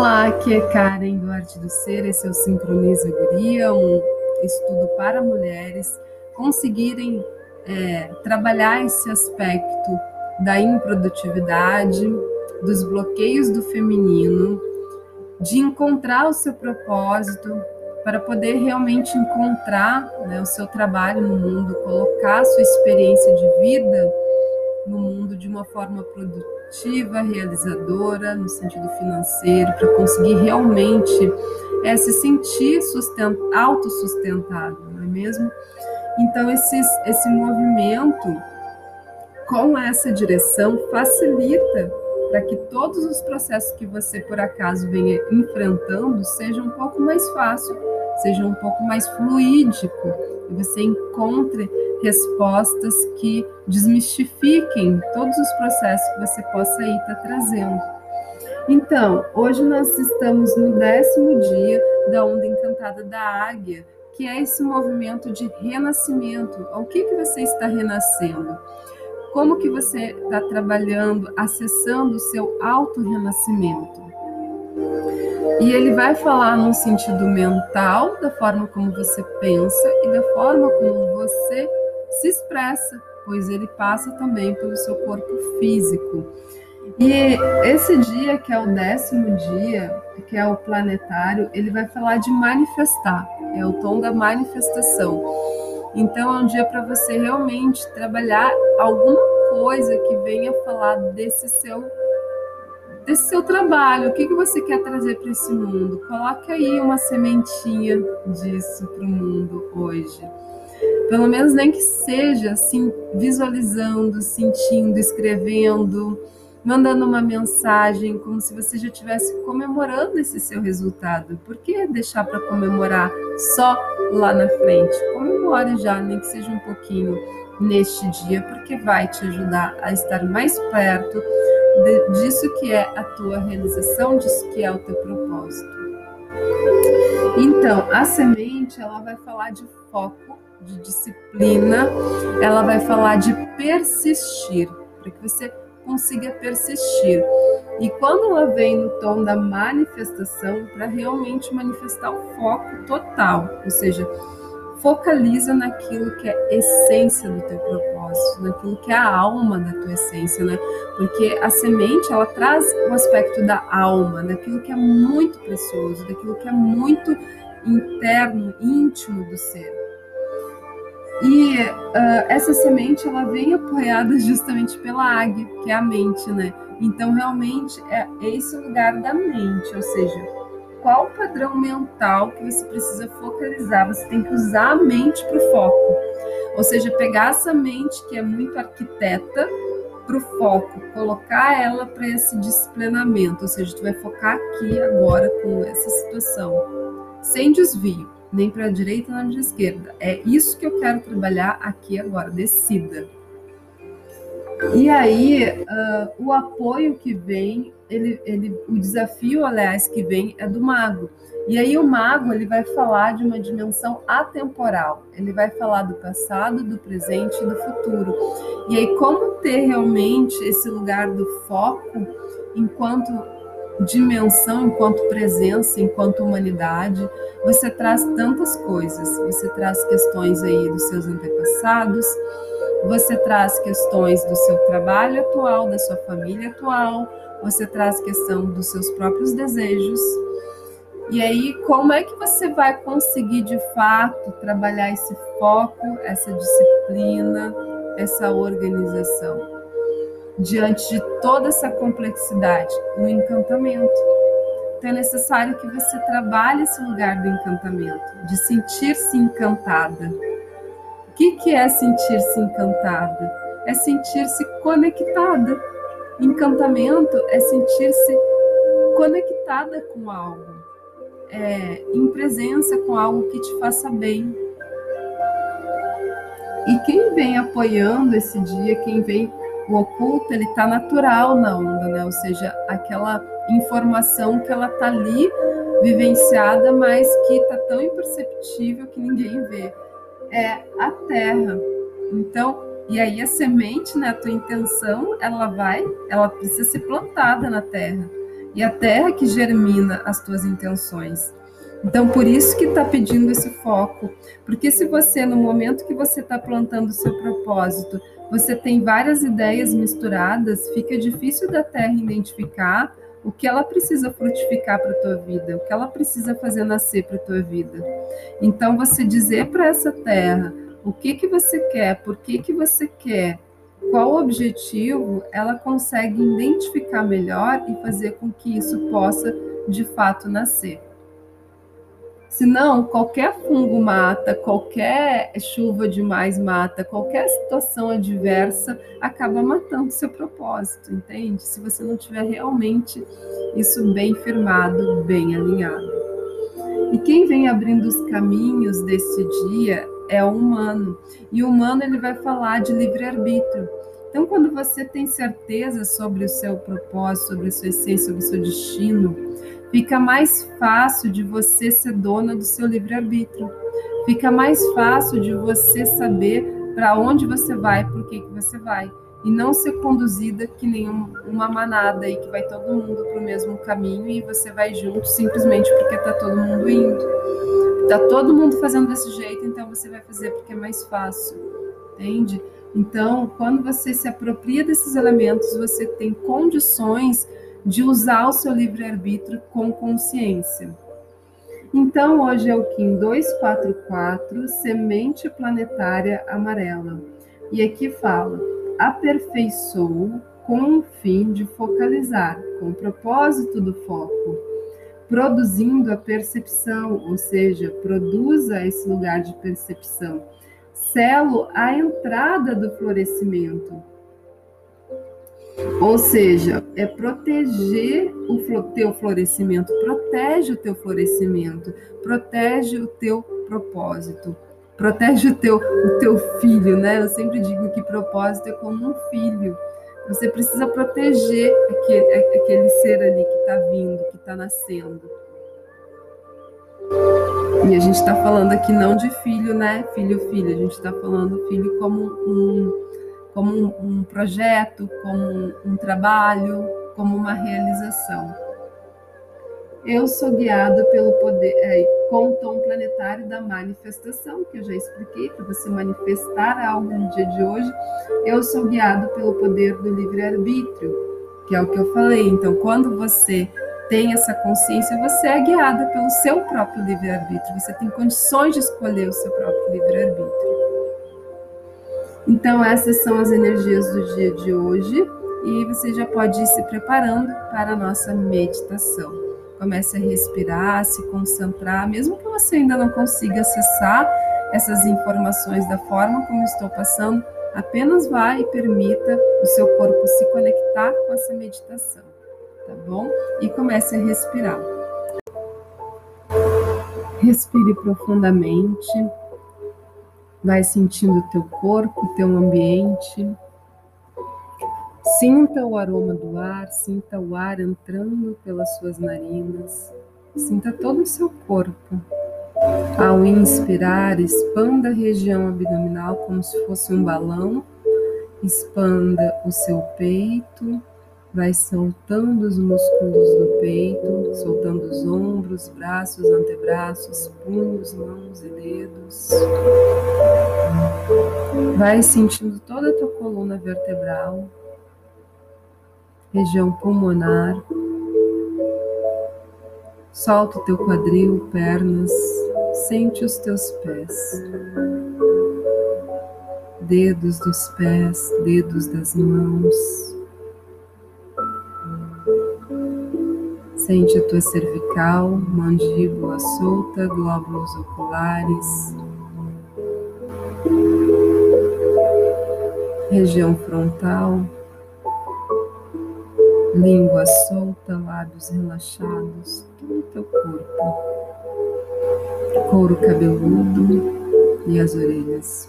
Olá, aqui é Karen do Arte do Ser, esse é o Sincroniza Guria, um estudo para mulheres conseguirem é, trabalhar esse aspecto da improdutividade, dos bloqueios do feminino, de encontrar o seu propósito para poder realmente encontrar né, o seu trabalho no mundo, colocar a sua experiência de vida no mundo de uma forma produtiva, realizadora, no sentido financeiro, para conseguir realmente é, se sentir sustent, autossustentado, não é mesmo? Então, esses, esse movimento com essa direção facilita para que todos os processos que você por acaso venha enfrentando sejam um pouco mais fácil, seja um pouco mais fluídico e você encontre respostas que desmistifiquem todos os processos que você possa aí estar tá trazendo. Então, hoje nós estamos no décimo dia da onda encantada da águia, que é esse movimento de renascimento. O que que você está renascendo? Como que você está trabalhando, acessando o seu auto-renascimento? E ele vai falar no sentido mental, da forma como você pensa e da forma como você se expressa, pois ele passa também pelo seu corpo físico. E esse dia, que é o décimo dia, que é o planetário, ele vai falar de manifestar, é o tom da manifestação. Então, é um dia para você realmente trabalhar alguma coisa que venha falar desse seu desse seu trabalho, o que, que você quer trazer para esse mundo? Coloque aí uma sementinha disso para o mundo hoje. Pelo menos nem que seja assim, visualizando, sentindo, escrevendo, mandando uma mensagem, como se você já estivesse comemorando esse seu resultado. Por que deixar para comemorar só lá na frente? Comemore já, nem que seja um pouquinho neste dia, porque vai te ajudar a estar mais perto disso que é a tua realização, disso que é o teu propósito. Então, a semente, ela vai falar de foco, de disciplina, ela vai falar de persistir, para que você consiga persistir. E quando ela vem no tom da manifestação, para realmente manifestar o foco total, ou seja, focaliza naquilo que é essência do teu propósito, naquilo que é a alma da tua essência, né? Porque a semente, ela traz o aspecto da alma, daquilo que é muito precioso, daquilo que é muito interno, íntimo do ser. E uh, essa semente, ela vem apoiada justamente pela águia, que é a mente, né? Então, realmente, é esse lugar da mente, ou seja, qual padrão mental que você precisa focalizar. Você tem que usar a mente para o foco. Ou seja, pegar essa mente que é muito arquiteta para o foco, colocar ela para esse disciplinamento. Ou seja, tu vai focar aqui agora com essa situação, sem desvio, nem para a direita nem para a esquerda. É isso que eu quero trabalhar aqui agora. Decida. E aí, uh, o apoio que vem, ele, ele, o desafio, aliás, que vem é do mago. E aí o mago ele vai falar de uma dimensão atemporal. Ele vai falar do passado, do presente e do futuro. E aí como ter realmente esse lugar do foco enquanto dimensão, enquanto presença, enquanto humanidade, você traz tantas coisas. Você traz questões aí dos seus antepassados, você traz questões do seu trabalho atual, da sua família atual, você traz questão dos seus próprios desejos. E aí, como é que você vai conseguir de fato trabalhar esse foco, essa disciplina, essa organização? Diante de toda essa complexidade, no encantamento. Então é necessário que você trabalhe esse lugar do encantamento, de sentir-se encantada que, que é sentir-se encantada? É sentir-se conectada. Encantamento é sentir-se conectada com algo, é, em presença com algo que te faça bem. E quem vem apoiando esse dia, quem vem o oculto, ele está natural na onda, né? Ou seja, aquela informação que ela está ali vivenciada, mas que está tão imperceptível que ninguém vê é a terra. Então, e aí a semente, né, a tua intenção, ela vai, ela precisa ser plantada na terra. e a terra que germina as tuas intenções. Então, por isso que está pedindo esse foco. Porque se você, no momento que você está plantando o seu propósito, você tem várias ideias misturadas, fica difícil da terra identificar o que ela precisa frutificar para a tua vida, o que ela precisa fazer nascer para a tua vida. Então, você dizer para essa terra o que, que você quer, por que, que você quer, qual o objetivo, ela consegue identificar melhor e fazer com que isso possa de fato nascer. Senão, qualquer fungo mata, qualquer chuva demais mata, qualquer situação adversa acaba matando seu propósito, entende? Se você não tiver realmente isso bem firmado, bem alinhado. E quem vem abrindo os caminhos desse dia é o humano. E o humano ele vai falar de livre-arbítrio. Então, quando você tem certeza sobre o seu propósito, sobre a sua essência, sobre o seu destino, fica mais fácil de você ser dona do seu livre-arbítrio. Fica mais fácil de você saber para onde você vai, por que, que você vai. E não ser conduzida que nem uma manada aí que vai todo mundo para o mesmo caminho e você vai junto simplesmente porque está todo mundo indo. Está todo mundo fazendo desse jeito, então você vai fazer porque é mais fácil, entende? Então, quando você se apropria desses elementos, você tem condições de usar o seu livre-arbítrio com consciência. Então, hoje é o Kim 244, Semente Planetária Amarela. E aqui fala: aperfeiçoou com o fim de focalizar, com o propósito do foco, produzindo a percepção, ou seja, produza esse lugar de percepção selo a entrada do florescimento. Ou seja, é proteger o teu florescimento, protege o teu florescimento, protege o teu propósito, protege o teu, o teu filho, né? Eu sempre digo que propósito é como um filho. Você precisa proteger aquele, aquele ser ali que está vindo, que está nascendo. E a gente está falando aqui não de filho, né? Filho, filho. A gente está falando filho como um, como um, projeto, como um, um trabalho, como uma realização. Eu sou guiado pelo poder, é, com o tom planetário da manifestação, que eu já expliquei, para você manifestar algo no dia de hoje. Eu sou guiado pelo poder do livre-arbítrio, que é o que eu falei. Então, quando você tem essa consciência, você é guiada pelo seu próprio livre-arbítrio, você tem condições de escolher o seu próprio livre-arbítrio. Então, essas são as energias do dia de hoje e você já pode ir se preparando para a nossa meditação. Comece a respirar, se concentrar, mesmo que você ainda não consiga acessar essas informações da forma como estou passando, apenas vá e permita o seu corpo se conectar com essa meditação tá bom? E comece a respirar. Respire profundamente. Vai sentindo o teu corpo, o teu ambiente. Sinta o aroma do ar, sinta o ar entrando pelas suas narinas. Sinta todo o seu corpo. Ao inspirar, expanda a região abdominal como se fosse um balão. Expanda o seu peito, Vai soltando os músculos do peito, soltando os ombros, braços, antebraços, punhos, mãos e dedos. Vai sentindo toda a tua coluna vertebral, região pulmonar. Solta o teu quadril, pernas, sente os teus pés. Dedos dos pés, dedos das mãos Sente a tua cervical, mandíbula solta, glóbulos oculares, região frontal, língua solta, lábios relaxados, todo o teu corpo, couro cabeludo e as orelhas.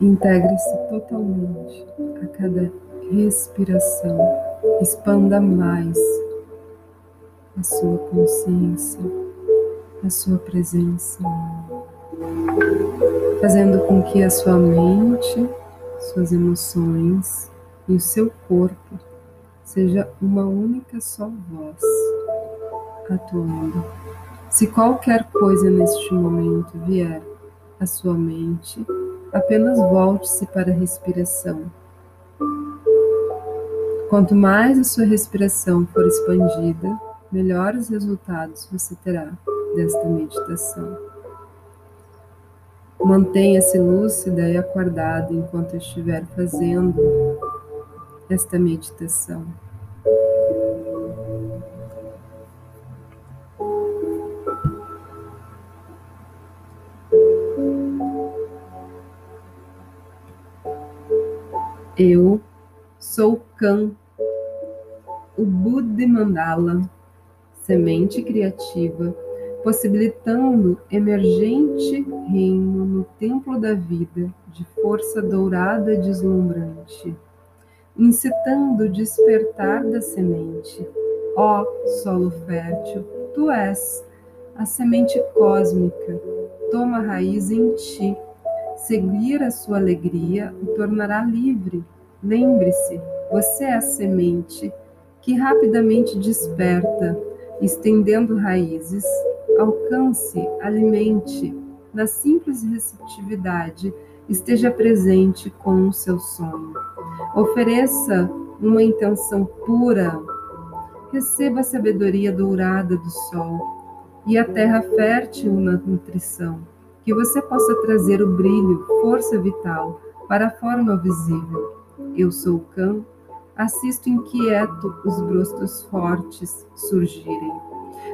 Integre-se totalmente a cada respiração expanda mais a sua consciência, a sua presença, fazendo com que a sua mente, suas emoções e o seu corpo seja uma única só voz atuando. Se qualquer coisa neste momento vier à sua mente, apenas volte-se para a respiração. Quanto mais a sua respiração for expandida, melhores resultados você terá desta meditação. Mantenha-se lúcida e acordada enquanto estiver fazendo esta meditação. Eu sou Kan, o Buddha Mandala, semente criativa, possibilitando emergente reino no templo da vida de força dourada deslumbrante, incitando o despertar da semente. Ó solo fértil, tu és a semente cósmica, toma raiz em ti Seguir a sua alegria o tornará livre. Lembre-se, você é a semente que rapidamente desperta, estendendo raízes. Alcance, alimente, na simples receptividade, esteja presente com o seu sonho. Ofereça uma intenção pura. Receba a sabedoria dourada do sol e a terra fértil na nutrição que você possa trazer o brilho, força vital para a forma visível. Eu sou o cão, assisto inquieto os brostos fortes surgirem.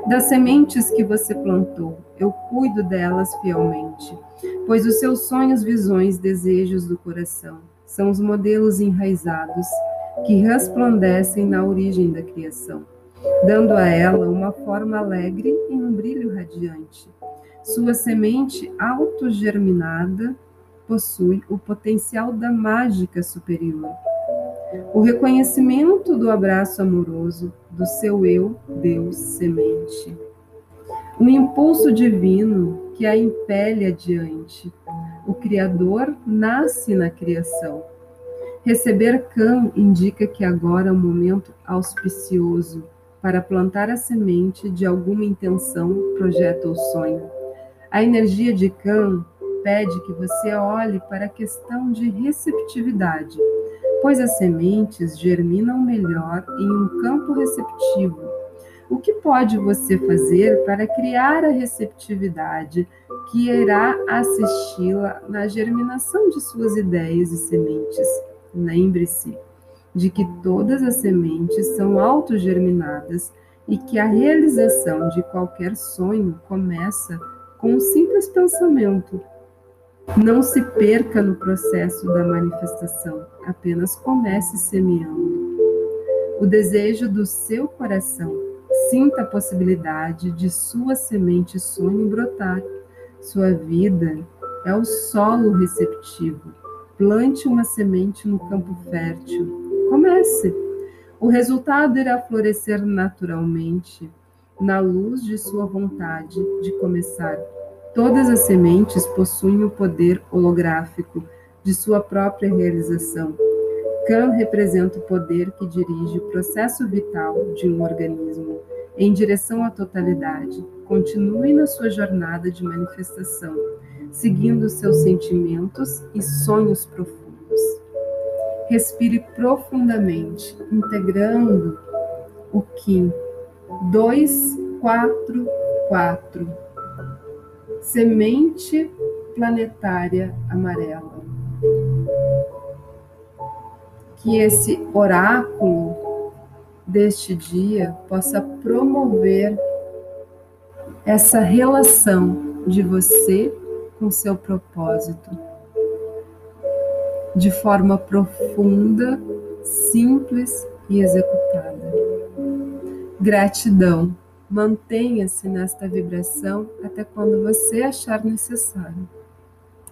Das sementes que você plantou, eu cuido delas fielmente, pois os seus sonhos, visões, desejos do coração são os modelos enraizados que resplandecem na origem da criação, dando a ela uma forma alegre e um brilho radiante. Sua semente autogerminada possui o potencial da mágica superior. O reconhecimento do abraço amoroso do seu eu, Deus semente. Um impulso divino que a impele adiante. O Criador nasce na criação. Receber cão indica que agora é um momento auspicioso para plantar a semente de alguma intenção, projeto ou sonho. A energia de Khan pede que você olhe para a questão de receptividade, pois as sementes germinam melhor em um campo receptivo. O que pode você fazer para criar a receptividade que irá assisti-la na germinação de suas ideias e sementes? Lembre-se de que todas as sementes são autogerminadas e que a realização de qualquer sonho começa com um simples pensamento. Não se perca no processo da manifestação, apenas comece semeando. O desejo do seu coração, sinta a possibilidade de sua semente sonho brotar. Sua vida é o solo receptivo. Plante uma semente no campo fértil. Comece. O resultado irá florescer naturalmente na luz de sua vontade de começar. Todas as sementes possuem o poder holográfico de sua própria realização. Kan representa o poder que dirige o processo vital de um organismo em direção à totalidade. Continue na sua jornada de manifestação, seguindo seus sentimentos e sonhos profundos. Respire profundamente, integrando o Kim dois, quatro, quatro. Semente planetária amarela. Que esse oráculo deste dia possa promover essa relação de você com seu propósito de forma profunda, simples e executada. Gratidão. Mantenha-se nesta vibração até quando você achar necessário.